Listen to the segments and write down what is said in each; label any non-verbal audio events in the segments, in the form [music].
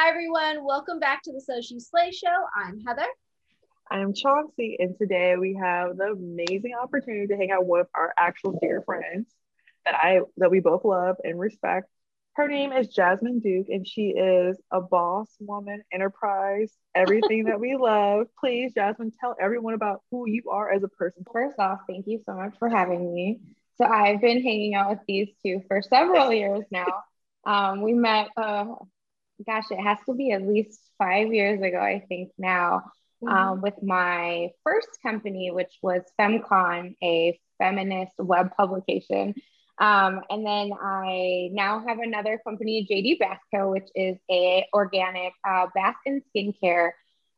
Hi, everyone. Welcome back to the So She Slay Show. I'm Heather. I'm Chauncey, and today we have the amazing opportunity to hang out with our actual dear friends that I that we both love and respect. Her name is Jazmine Duke, and she is a boss woman, enterprise, everything that we love. Please, Jazmine, tell everyone about who you are as a person. First off, thank you so much for having me. So I've been hanging out with these two for several years now. Um, we met, uh, gosh, it has to be at least five years ago, I think now, mm-hmm. um, with my first company, which was FemCon, a feminist web publication. Um, and then I now have another company, JD Bathco, which is a organic uh, bath and skincare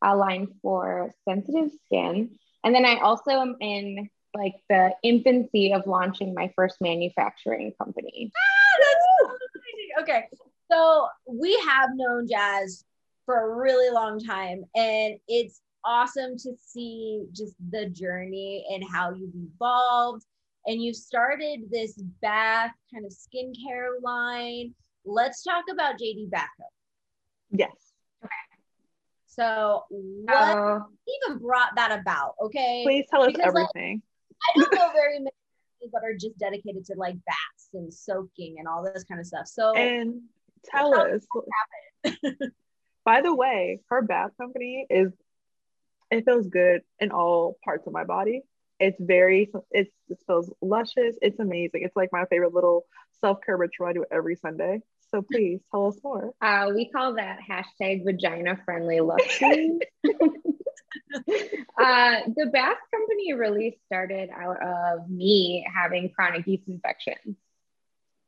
uh, line for sensitive skin. And then I also am in like the infancy of launching my first manufacturing company. Ah, that's so okay. So we have known Jazz for a really long time, and it's awesome to see just the journey and how you've evolved. And you started this bath kind of skincare line. Let's talk about JD Bathco. Yes. Okay. So, what uh, even brought that about? Okay. Please tell us because, everything. Like, I don't know [laughs] very many that are just dedicated to like baths and soaking and all this kind of stuff. So, and tell us. [laughs] By the way, her bath company is it feels good in all parts of my body. It's very it's it feels luscious. It's amazing. It's like my favorite little self-care ritual I do every Sunday. So please tell us more. [laughs] Uh, we call that hashtag vagina friendly luxury. [laughs] uh, the bath company really started out of me having chronic yeast infections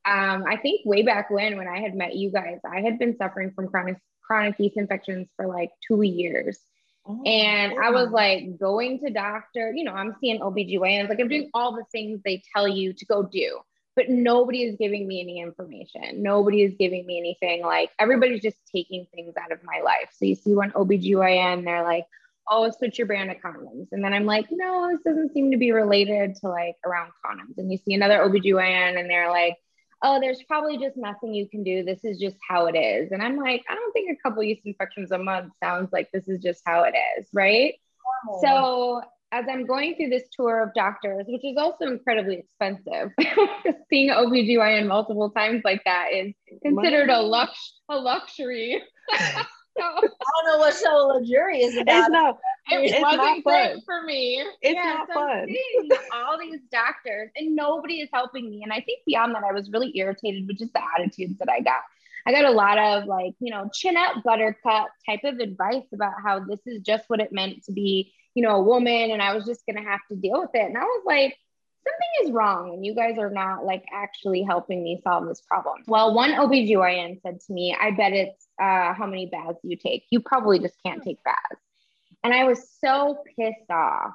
um, I think way back when, when I had met you guys, I had been suffering from chronic chronic yeast infections for like two years. Oh, and I was like going to doctor, you know, I'm seeing OBGYNs, like I'm doing all the things they tell you to go do, but nobody is giving me any information. Nobody is giving me anything. Like everybody's just taking things out of my life. So you see one OBGYN, they're like, oh, switch your brand of condoms. And then I'm like, no, this doesn't seem to be related to like around condoms. And you see another OBGYN and they're like, oh, there's probably just nothing you can do. This is just how it is. And I'm like, I don't think a couple yeast infections a month sounds like this is just how it is, right? So as I'm going through this tour of doctors, which is also incredibly expensive, [laughs] seeing OBGYN multiple times like that is considered a lux a luxury. [laughs] [laughs] I don't know what's so luxurious about it's it. It wasn't great for me. It's yeah, not so fun. [laughs] all these doctors and nobody is helping me. And I think beyond that, I was really irritated with just the attitudes that I got. I got a lot of like, you know, chin up buttercup type of advice about how this is just what it meant to be, you know, a woman. And I was just going to have to deal with it. And I was like, something is wrong and you guys are not like actually helping me solve this problem. Well, one OBGYN said to me, I bet it's uh, how many baths you take. You probably just can't take baths. And I was so pissed off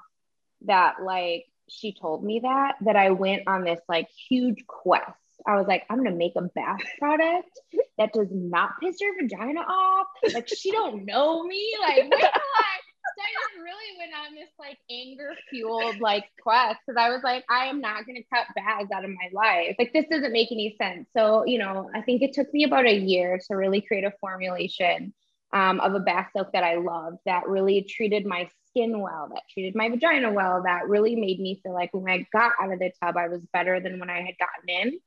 that like she told me that, that I went on this like huge quest. I was like, I'm gonna make a bath product that does not piss your vagina off. Like she don't know me. Like, wait till I I just really went on this like anger fueled like quest because I was like, I am not going to cut bags out of my life. Like, this doesn't make any sense. So, you know, I think it took me about a year to really create a formulation um, of a bath soak that I loved that really treated my skin well, that treated my vagina well, that really made me feel like when I got out of the tub, I was better than when I had gotten in.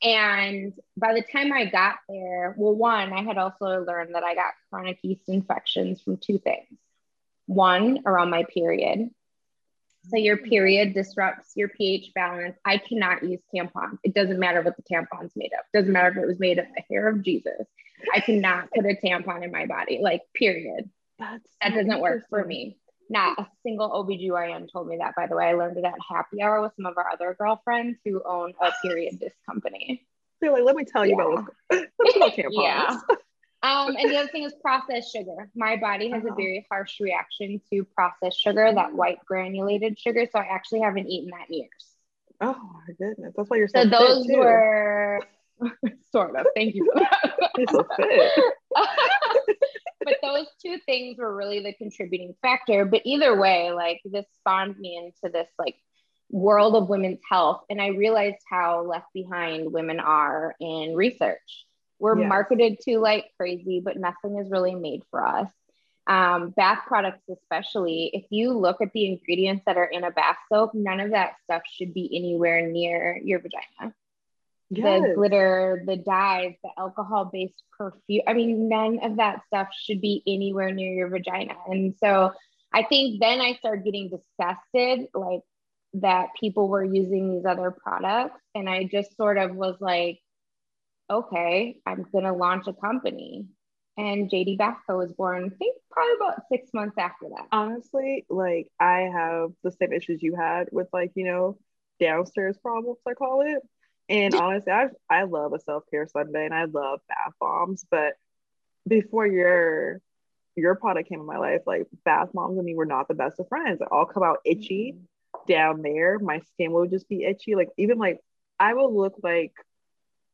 And by the time I got there, well, one, I had also learned that I got chronic yeast infections from two things one around my period. So your period disrupts your pH balance. I cannot use tampons. It doesn't matter what the tampon's made of. It doesn't matter if it was made of the hair of Jesus. I cannot put a tampon in my body, like period. That's that doesn't work for me. Not a single OBGYN told me that, by the way. I learned it at happy hour with some of our other girlfriends who own a period disc company. They're like, let me tell you yeah. [laughs] about, [laughs] about tampons. yeah. Um, and the other thing is processed sugar. My body has a very harsh reaction to processed sugar, that white granulated sugar. So I actually haven't eaten that in years. Oh my goodness. That's why you're so So those were [laughs] sort of. Thank you for that. [laughs] you're so fit. [laughs] but those two things were really the contributing factor. But either way, like this spawned me into this like world of women's health. And I realized how left behind women are in research We're Yes. marketed to like crazy, but nothing is really made for us. Um, bath products, especially, if you look at the ingredients that are in a bath soap, none of that stuff should be anywhere near your vagina. The glitter, the dyes, the alcohol based perfume. I mean, none of that stuff should be anywhere near your vagina. And so I think then I started getting disgusted, like that people were using these other products. And I just sort of was like, okay, I'm going to launch a company. And JD Bath Co was born, I think, probably about six months after that. honestly, like I have the same issues you had with like, you know, downstairs problems, I call it. And [laughs] honestly, I I love a self-care Sunday and I love bath bombs, but before your your product came in my life, like bath bombs and me were not the best of friends. I'll come out itchy mm-hmm. down there. My skin would just be itchy. Like even like I would look like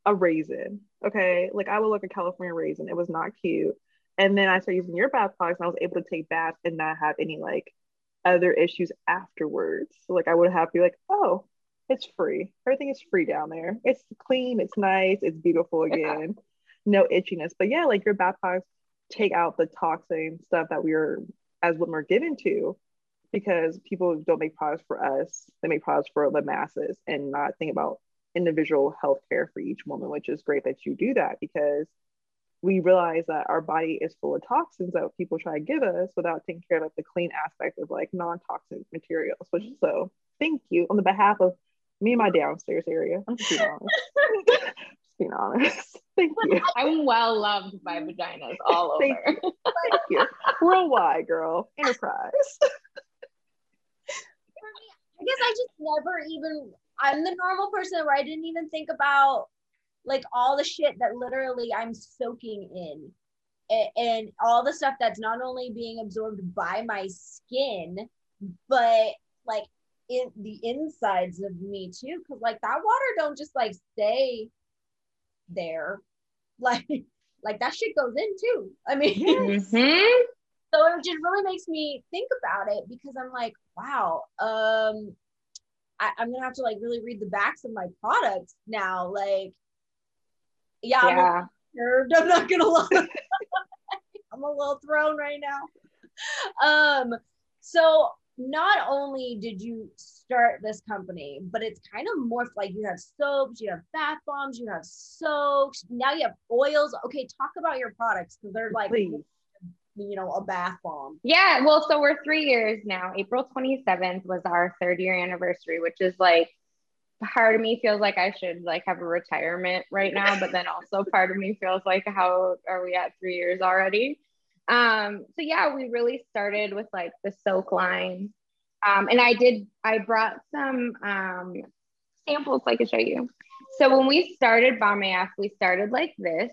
a raisin. Okay. Like I would look a California raisin. It was not cute. And then I started using your bath products and I was able to take baths and not have any like other issues afterwards. So, like I would have to be like, oh, it's free. Everything is free down there. It's clean, it's nice, it's beautiful again. No itchiness. But yeah, like your bath products take out the toxin stuff that we are as women are given to because people don't make products for us. They make products for the masses and not think about individual health care for each woman, which is great that you do that because we realize that our body is full of toxins that people try to give us without taking care of like, the clean aspect of like non-toxic materials. Which so thank you on the behalf of me and my downstairs area. I'm just being honest. [laughs] just being honest. Thank you. I'm well loved by vaginas all Thank over. Thank you. Worldwide, girl. Enterprise. for me, I guess I just never even I'm the normal person where I didn't even think about like all the shit that literally I'm soaking in and, and all the stuff that's not only being absorbed by my skin, but like in the insides of me too. Cause like that water don't just like stay there. [laughs] Like like that shit goes in too. I mean [laughs] Mhm. so it just really makes me think about it because I'm like, wow, um, I, I'm gonna have to like really read the backs of my products now. Like, yeah, I'm Yeah. disturbed. I'm not gonna lie. [laughs] I'm a little thrown right now. Um, so not only did you start this company, but it's kind of morphed like you have soaps, you have bath bombs, you have soaps, now you have oils. Okay, talk about your products because they're like Please. You know, a bath bomb. Yeah, well, so we're three years now. April 27th was our third year anniversary, which is like part of me feels like I should like have a retirement right now, but then also part of me feels like how are we at three years already? Um, so yeah, we really started with like the soak line. Um, and I did I brought some um samples I could show you. So when we started Bomb AF, we started like this.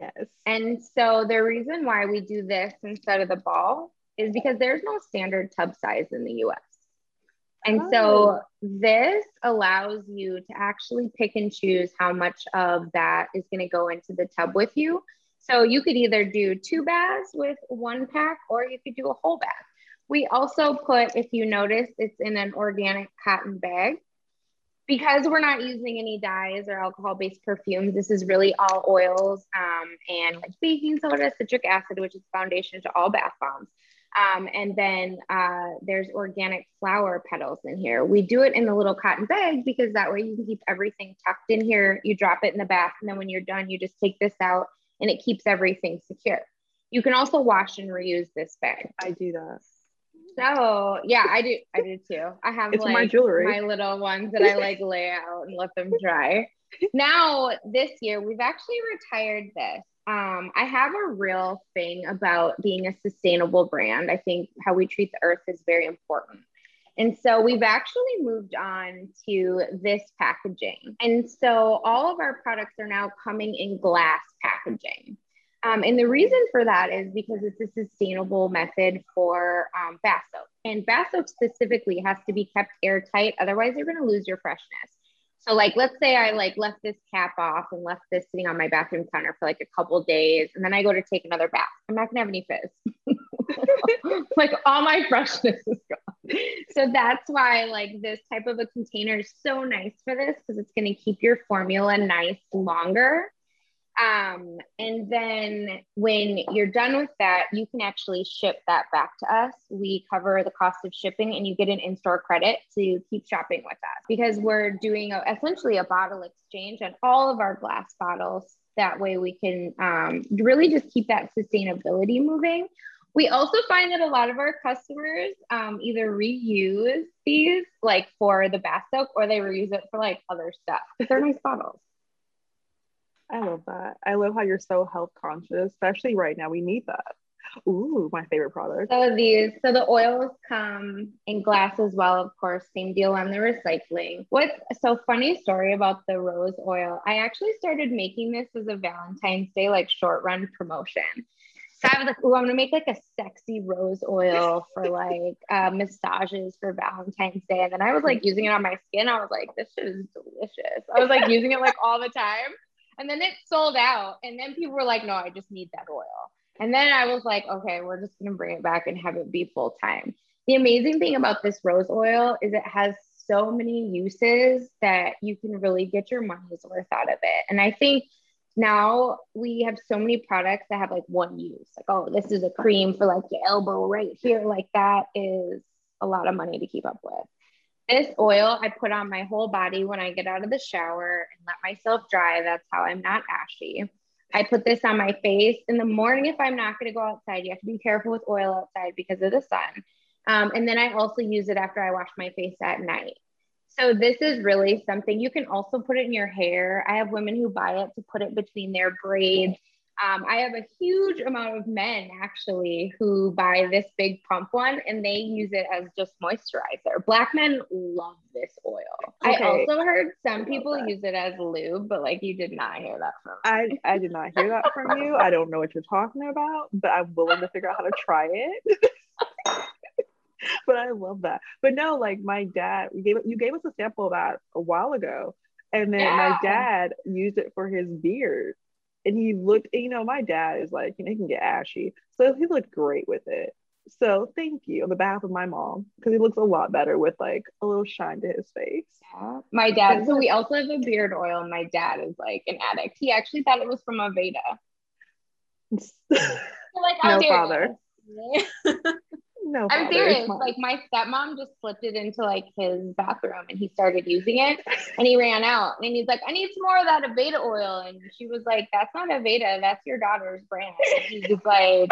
Yes. And so the reason why we do this instead of the ball is because there's no standard tub size in the US. And so oh. this allows you to actually pick and choose how much of that is going to go into the tub with you. So you could either do two baths with one pack or you could do a whole bath. We also put, if you notice, it's in an organic cotton bag because we're not using any dyes or alcohol based perfumes, this is really all oils um, and like baking soda, citric acid, which is the foundation to all bath bombs. Um, and then uh, there's organic flower petals in here. We do it in the little cotton bag because that way you can keep everything tucked in here. You drop it in the bath, and then when you're done, you just take this out and it keeps everything secure. You can also wash and reuse this bag. I do that. So yeah, I do. I do too. I have It's like my jewelry. my little ones that I like lay out and let them dry. now this year we've actually retired this. Um, I have a real thing about being a sustainable brand. I think how we treat the earth is very important. And so we've actually moved on to this packaging. And so all of our products are now coming in glass packaging. Um, and the reason for that is because it's a sustainable method for um, bath soap. And bath soap specifically has to be kept airtight, otherwise you're going to lose your freshness. So, like, let's say I like left this cap off and left this sitting on my bathroom counter for like a couple days, and then I go to take another bath. I'm not gonna have any fizz. [laughs] like all my freshness is gone. So that's why like this type of a container is so nice for this because it's gonna keep your formula nice longer. Um, and then when you're done with that, you can actually ship that back to us. We cover the cost of shipping and you get an in store credit to keep shopping with us because we're doing a, essentially a bottle exchange on all of our glass bottles. That way we can um, really just keep that sustainability moving. We also find that a lot of our customers um, either reuse these like for the bath soak or they reuse it for like other stuff. Because they're nice bottles. I love that. I love how you're so health conscious, especially right now. We need that. Ooh, my favorite product. So these, so the oils come in glass as well, of course. Same deal on the recycling. What's so funny story about the rose oil? I actually started making this as a Valentine's Day like short run promotion. So I was like, oh, I'm gonna make like a sexy rose oil for like uh, massages for Valentine's Day. And then I was like using it on my skin. I was like, this shit is delicious. I was like using it like all the time. And then it sold out. And then people were like, no, I just need that oil. And then I was like, okay, we're just going to bring it back and have it be full time. The amazing thing about this rose oil is it has so many uses that you can really get your money's worth out of it. And I think now we have so many products that have like one use. Like, oh, this is a cream for like your elbow right here. Like that is a lot of money to keep up with. This oil I put on my whole body when I get out of the shower and let myself dry. That's how I'm not ashy. I put this on my face in the morning if I'm not going to go outside. You have to be careful with oil outside because of the sun. Um, and then I also use it after I wash my face at night. So this is really something you can also put it in your hair. I have women who buy it to put it between their braids um, I have a huge amount of men actually who buy this big pump one and they use it as just moisturizer. Black men love this oil. Okay. I also heard some people that. use it as lube, but like you did not hear that from me. I, I did not hear that from you. I don't know what you're talking about, but I'm willing to figure out how to try it. [laughs] but I love that. But no, like my dad, you gave you gave us a sample of that a while ago. And then yeah. my dad used it for his beard and he looked you know my dad is like you know he can get ashy. So he looked great with it. So thank you on the behalf of my mom because he looks a lot better with like a little shine to his face. Yeah. my dad so we [laughs] also have a beard oil my dad is like an addict. He actually thought it was from aveda. [laughs] Like no father [laughs] no, I'm serious. Like my stepmom just slipped it into like his bathroom and he started using it and he ran out and he's like, I need some more of that Aveda oil. And she was like, That's not Aveda, that's your daughter's brand. And he's like,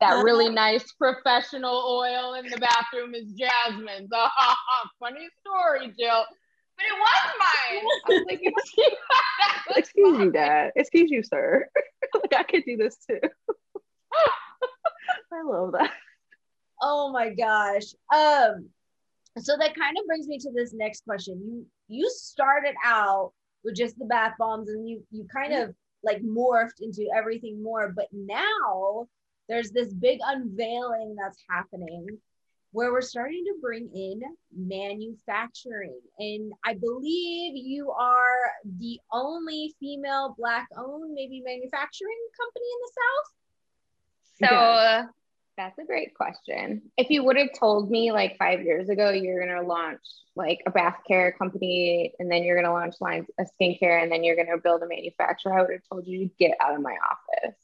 That [laughs] really nice professional oil in the bathroom is Jazmine's. [laughs] Ah, Funny story, Jill. But it was mine. I was like, [laughs] Excuse you, Dad. Excuse you, sir. like I could do this too. I love that. Oh my gosh. Um, so that kind of brings me to this next question. You you started out with just the bath bombs and you you kind of like morphed into everything more, but now there's this big unveiling that's happening where we're starting to bring in manufacturing. And I believe you are the only female black owned maybe manufacturing company in the South. So yeah. That's a great question. If you would have told me like five years ago, you're going to launch like a bath care company and then you're going to launch lines of skincare and then you're going to build a manufacturer, I would have told you to get out of my office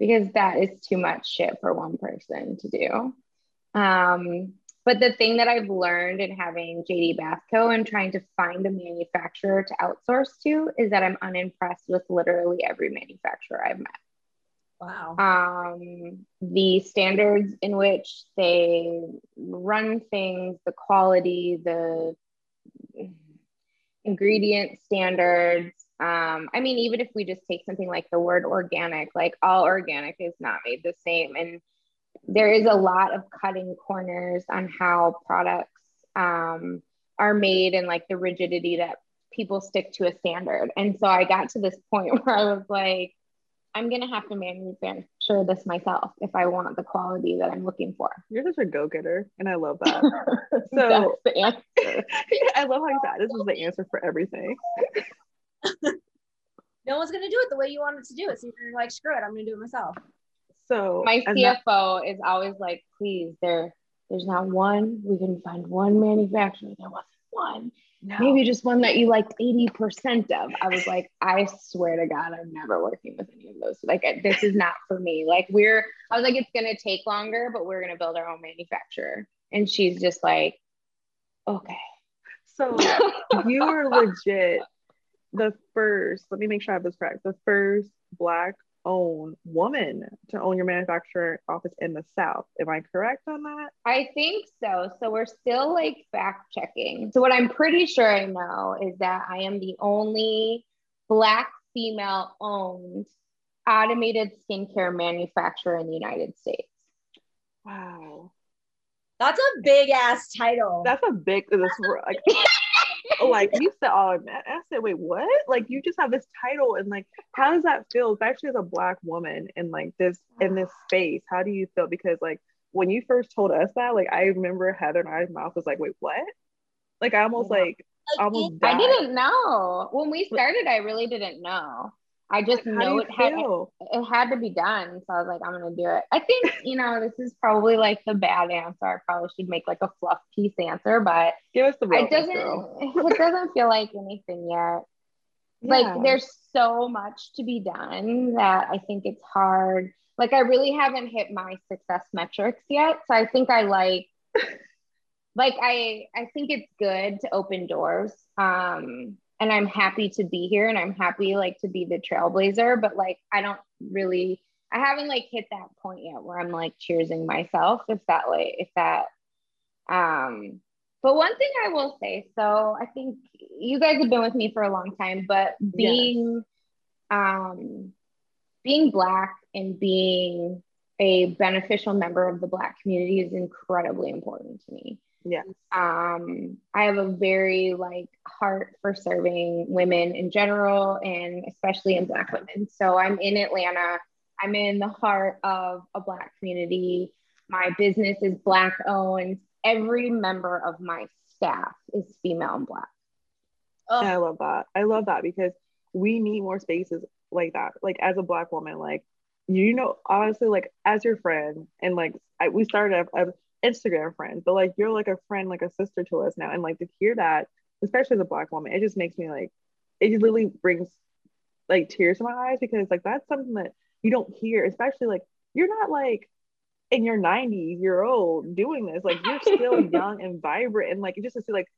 because that is too much shit for one person to do. Um, but the thing that I've learned in having JD Bathco and trying to find a manufacturer to outsource to is that I'm unimpressed with literally every manufacturer I've met. Wow. Um, the standards in which they run things, the quality, the ingredient standards. Um, I mean, even if we just take something like the word organic, like all organic is not made the same. And there is a lot of cutting corners on how products um, are made and like the rigidity that people stick to a standard. And so I got to this point [laughs] where I was like, I'm gonna have to manufacture this myself if I want the quality that I'm looking for. [laughs] You're such a go-getter, and I love that. [laughs] so the answer. [laughs] I love how you said this is the answer for everything. no one's gonna do it the way you want it to do it, so you're like, screw it, I'm gonna do it myself. So my CFO that- is always like, please, there, there's not one. We can find one manufacturer. There wasn't one. No. Maybe just one that you liked 80% of. I was like, I swear to God, I'm never working with any of those. Like, this is not for me. Like, we're, I was like, it's going to take longer, but we're going to build our own manufacturer. And she's just like, okay. So [laughs] you were legit the first, let me make sure I have this correct, the first Black owned woman to own your manufacturer office in the South. Am I correct on that? I think so. So we're still like fact checking. So what I'm pretty sure I know is that I am the only Black female owned automated skincare manufacturer in the United States. Wow. That's a big ass title. That's a big this like [laughs] [laughs] like you said oh I said wait what? Like you just have this title and like how does that feel especially as a black woman in like this in this [sighs] space? How do you feel? Because like when you first told us that like I remember Heather and I's mouth was like wait what? Like I almost like, like almost I didn't know. When we started I really didn't know I just know it had it had to be done. So I was like, I'm gonna do it. I think you know this is probably like the bad answer. I probably should make like a fluff piece answer, but give us the real it doesn't [laughs] it doesn't feel like anything yet. Yeah. Like there's so much to be done that I think it's hard. Like I really haven't hit my success metrics yet. So I think I like [laughs] like I I think it's good to open doors. Um and I'm happy to be here and I'm happy like to be the trailblazer, but like I don't really I haven't like hit that point yet where I'm like cheersing myself if that like if that um but one thing I will say, so I think you guys have been with me for a long time, but being yes. um being black and being a beneficial member of the black community is incredibly important to me. Yes. Um, I have a very like heart for serving women in general and especially in Black women. So I'm in Atlanta. I'm in the heart of a Black community. My business is Black owned. Every member of my staff is female and Black. Oh. I love that. I love that because we need more spaces like that. Like as a Black woman, like you know, honestly, like as your friend, and like I, we started a, a Instagram friends, but like you're like a friend, like a sister to us now. And like to hear that, especially as a black woman, it just makes me like it literally brings like tears to my eyes because like that's something that you don't hear, especially like you're not like in your 90s year old doing this. Like you're still [laughs] young and vibrant and like just to see like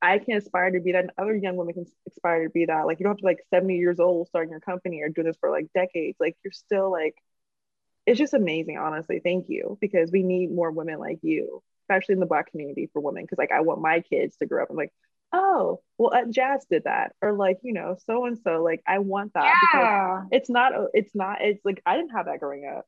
I can aspire to be that and other young women can aspire to be that. Like you don't have to like 70 years old starting your company or doing this for like decades. Like you're still like it's just amazing, honestly. Thank you because we need more women like you, especially in the Black community for women. Because like I want my kids to grow up and like, oh, well, Jazz did that, or like you know, so and so. Like I want that yeah. because it's not. Oh, it's not. It's like I didn't have that growing up.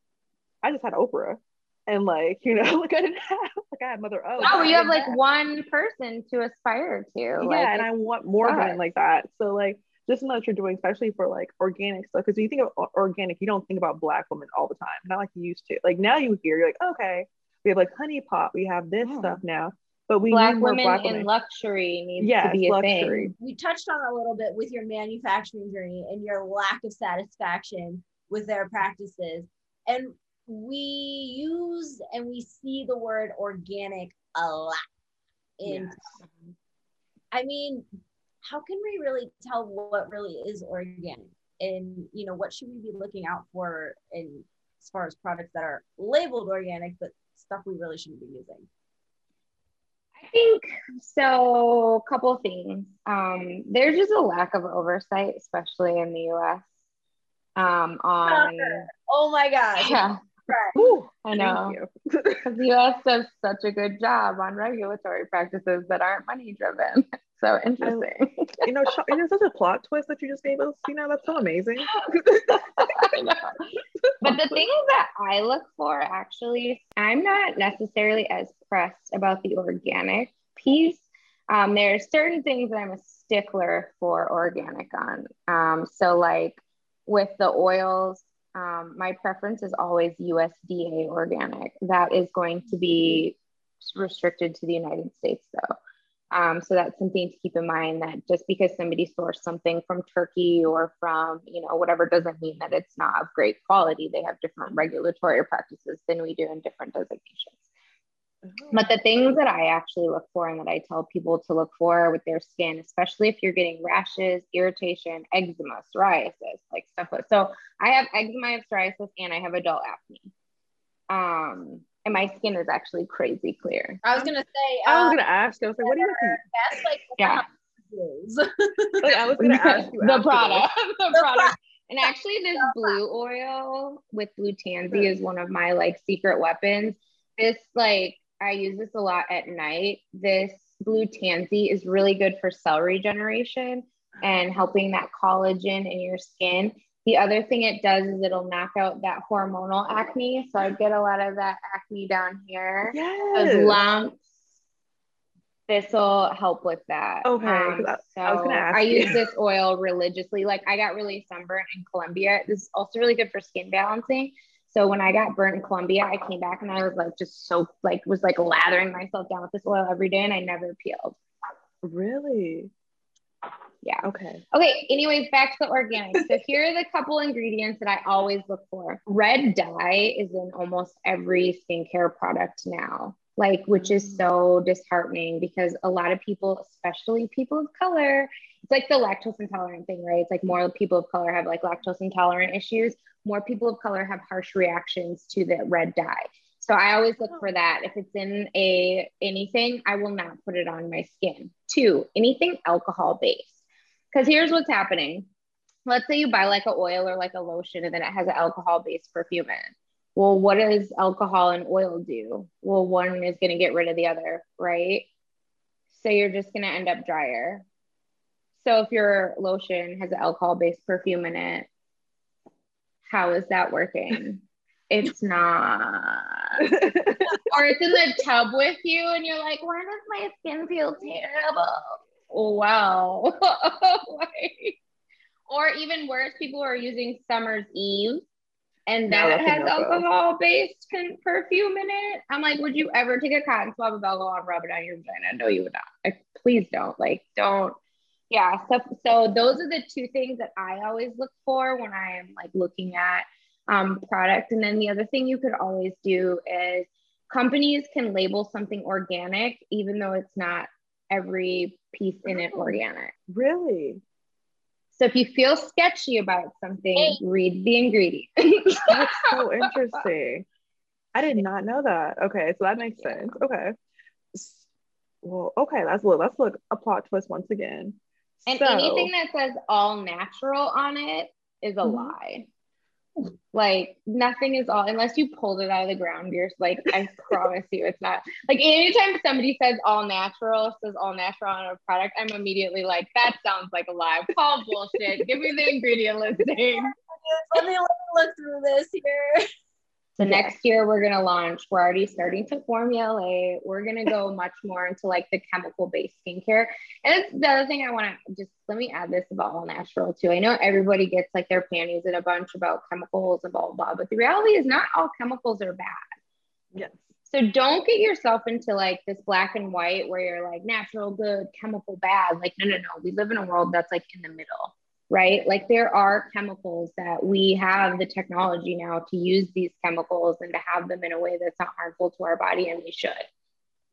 I just had Oprah, and like you know, [laughs] like I didn't have like I had Mother O. Oh, you have like have. one person to aspire to. Yeah, like, and I want more women like that. So like just know what you're doing, especially for like organic stuff. Because when you think of organic, you don't think about black women all the time, not like you used to. Like now you hear, you're like, okay, we have like honey pot, we have this yeah. stuff now. But we black need women black in women. luxury needs yes, to be a luxury. thing. We touched on a little bit with your manufacturing journey and your lack of satisfaction with their practices. And we use and we see the word organic a lot. in yes. I mean, how can we really tell what really is organic? And you know what should we be looking out for in as far as products that are labeled organic but stuff we really shouldn't be using? I think so a couple things. Um, there's just a lack of oversight especially in the us um, on oh my god yeah Ooh, I know. Because [laughs] the US does such a good job on regulatory practices that aren't money driven. So interesting. [laughs] you know, you know, such a plot twist that you just gave us. You know, that's so amazing. [laughs] but the things that I look for actually, I'm not necessarily as pressed about the organic piece. Um, there are certain things that I'm a stickler for organic on. Um, so, like with the oils, um, my preference is always USDA organic. That is going to be restricted to the United States, though. Um, so that's something to keep in mind that just because somebody sourced something from Turkey or from, you know, whatever doesn't mean that it's not of great quality. They have different regulatory practices than we do in different designations. But the things that I actually look for and that I tell people to look for with their skin, especially if you're getting rashes, irritation, eczema, psoriasis, like stuff like so. I have eczema, I have psoriasis, and I have adult acne. Um, and my skin is actually crazy clear. I was gonna say. I was uh, gonna ask. I was like, what do you think? That's like Yeah. Like, I was gonna [laughs] ask you the after product. [laughs] the The product. And actually, this blue oil with blue tansy is one of my like secret weapons. This like I use this a lot at night. This blue tansy is really good for cell regeneration and helping that collagen in your skin. The other thing it does is it'll knock out that hormonal acne. So I get a lot of that acne down here this. those Yes. lumps. This will help with that. Okay. Um, I- so I was gonna ask I you. use this oil religiously. Like I got really sunburnt in Colombia. This is also really good for skin balancing. So when I got burnt in Colombia, I came back and I was like just so like was like lathering myself down with this oil every day and I never peeled. Really? Yeah. Okay. Okay, anyways, back to the organic. So [laughs] here are the couple ingredients that I always look for. Red dye is in almost every skincare product now, like which is mm. so disheartening because a lot of people, especially people of color, it's like the lactose intolerant thing, right? It's like more people of color have like lactose intolerant issues. More people of color have harsh reactions to the red dye. So I always look for oh. that. If it's in a anything, I will not put it on my skin. Two, anything alcohol based. Because here's what's happening. Let's say you buy like an oil or like a lotion and then it has an alcohol based perfume in it. Well, what does alcohol and oil do? Well, one is going to get rid of the other, right? So you're just going to end up drier. So if your lotion has an alcohol based perfume in it, how is that working? [laughs] It's not. [laughs] or it's in the tub with you and you're like, why does my skin feel terrible? Wow. [laughs] Like- or even worse, people are using Summer's Eve and that a has alcohol based perfume in it. I'm like, would you ever take a cotton swab of alcohol and rub it on your vagina? No, you would not. Like, please don't. Like, don't. Yeah. So, so those are the two things that I always look for when I am like looking at um, product. And then the other thing you could always do is companies can label something organic, even though it's not every piece in it organic. really? So if you feel sketchy about something, read the ingredients. [laughs] That's so interesting. I did not know that. Okay, so that makes sense. Okay. Well, okay, let's look. Let's look a plot twist once again. and So- anything that says all natural on it is a Mhm. lie. Like nothing is all unless you pulled it out of the ground. You're like, I [laughs] promise you, it's not. Like anytime somebody says all natural, says all natural on a product, I'm immediately like, that sounds like a lie. Call bullshit. Give me the ingredient listing. Let [laughs] me let me look through this here. So next year we're gonna launch. We're already starting to formulate. We're gonna go [laughs] much more into like the chemical-based skincare. And it's the other thing I want to just let me add this about all natural too. I know everybody gets like their panties in a bunch about chemicals and blah blah blah, but the reality is not all chemicals are bad. Yes. So don't get yourself into like this black and white where you're like natural good, chemical bad. Like no no no, we live in a world that's like in the middle right? Like there are chemicals that we have the technology now to use these chemicals and to have them in a way that's not harmful to our body, and we should.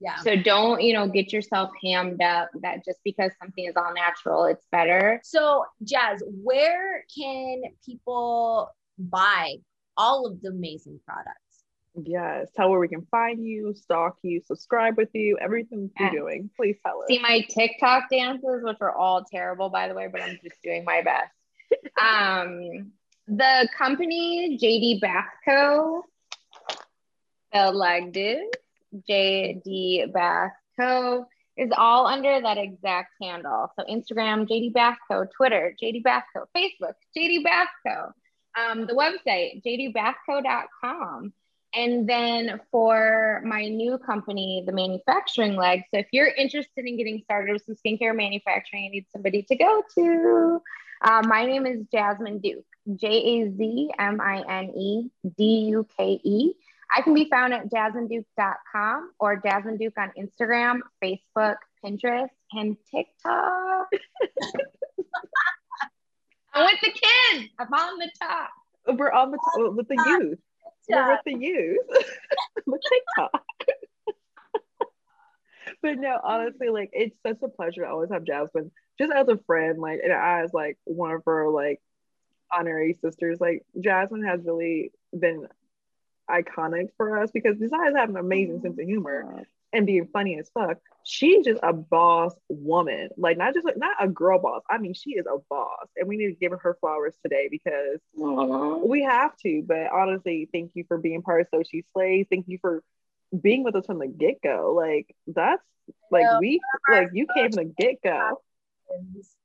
Yeah. So don't, you know, get yourself hammed up that just because something is all natural, it's better. So, Jazz, where can people buy all of the amazing products? Yes. Tell where we can find you, stalk you, subscribe with you, everything you're Yeah. doing. Please tell us. See my TikTok dances, which are all terrible, by the way, but I'm just doing my best. [laughs] Um, the company JD Bath Co. spelled like this, JD Bath Co. is all under that exact handle. So Instagram, JD Bath Co. Twitter, JD Bath Co. Facebook, JD Bath Co. Um, the website, jdbathco.com. And then for my new company, the manufacturing leg. So if you're interested in getting started with some skincare manufacturing, I need somebody to go to. Uh, my name is Jazmine Duke, J A Z M I N E D U K E. I can be found at jazmineduke.com or Jazmine Duke on Instagram, Facebook, Pinterest, and TikTok. [laughs] I'm with the kids. I'm on the top. We're on the t- with the youth. We're with the youth. [laughs] with TikTok. [laughs] but no, honestly, like it's such a pleasure to always have Jazmine just as a friend, like and as like one of her like honorary sisters. Like Jazmine has really been iconic for us because besides having an amazing sense of humor and being funny as fuck, she's just a boss woman. Like not just like not a girl boss. I mean, she is a boss, and we need to give her flowers today because Aww. we have to. But honestly, thank you for being part of So She Slays. Thank you for being with us from the get go. Like that's like yeah, we like you came from the get go.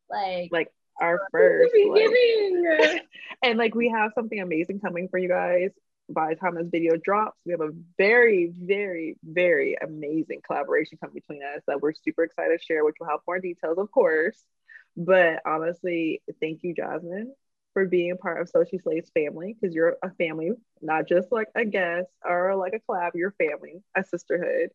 Like like our first like, [laughs] and like we have something amazing coming for you guys by the time this video drops we have a very very very amazing collaboration coming between us that we're super excited to share which will have more details of course but honestly thank you jazmine for being a part of So She Slays family because you're a family, not just like a guest or like a collab, you're family, a sisterhood.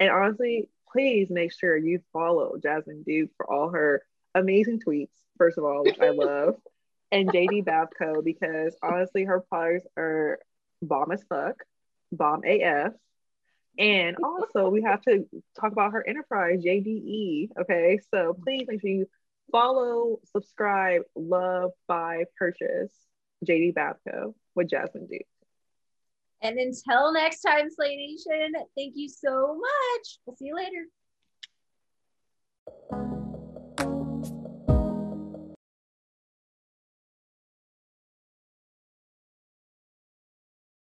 And honestly, please make sure you follow Jazmine Duke for all her amazing tweets, first of all, which I love, and JD Bath Co because honestly, her products are bomb as fuck, bomb AF. And also, we have to talk about her enterprise, JDE. Okay, so please make sure you follow, subscribe, love, buy, purchase JD Bath Co with Jazmine Duke. And until next time, Slay Nation, thank you so much. We'll see you later.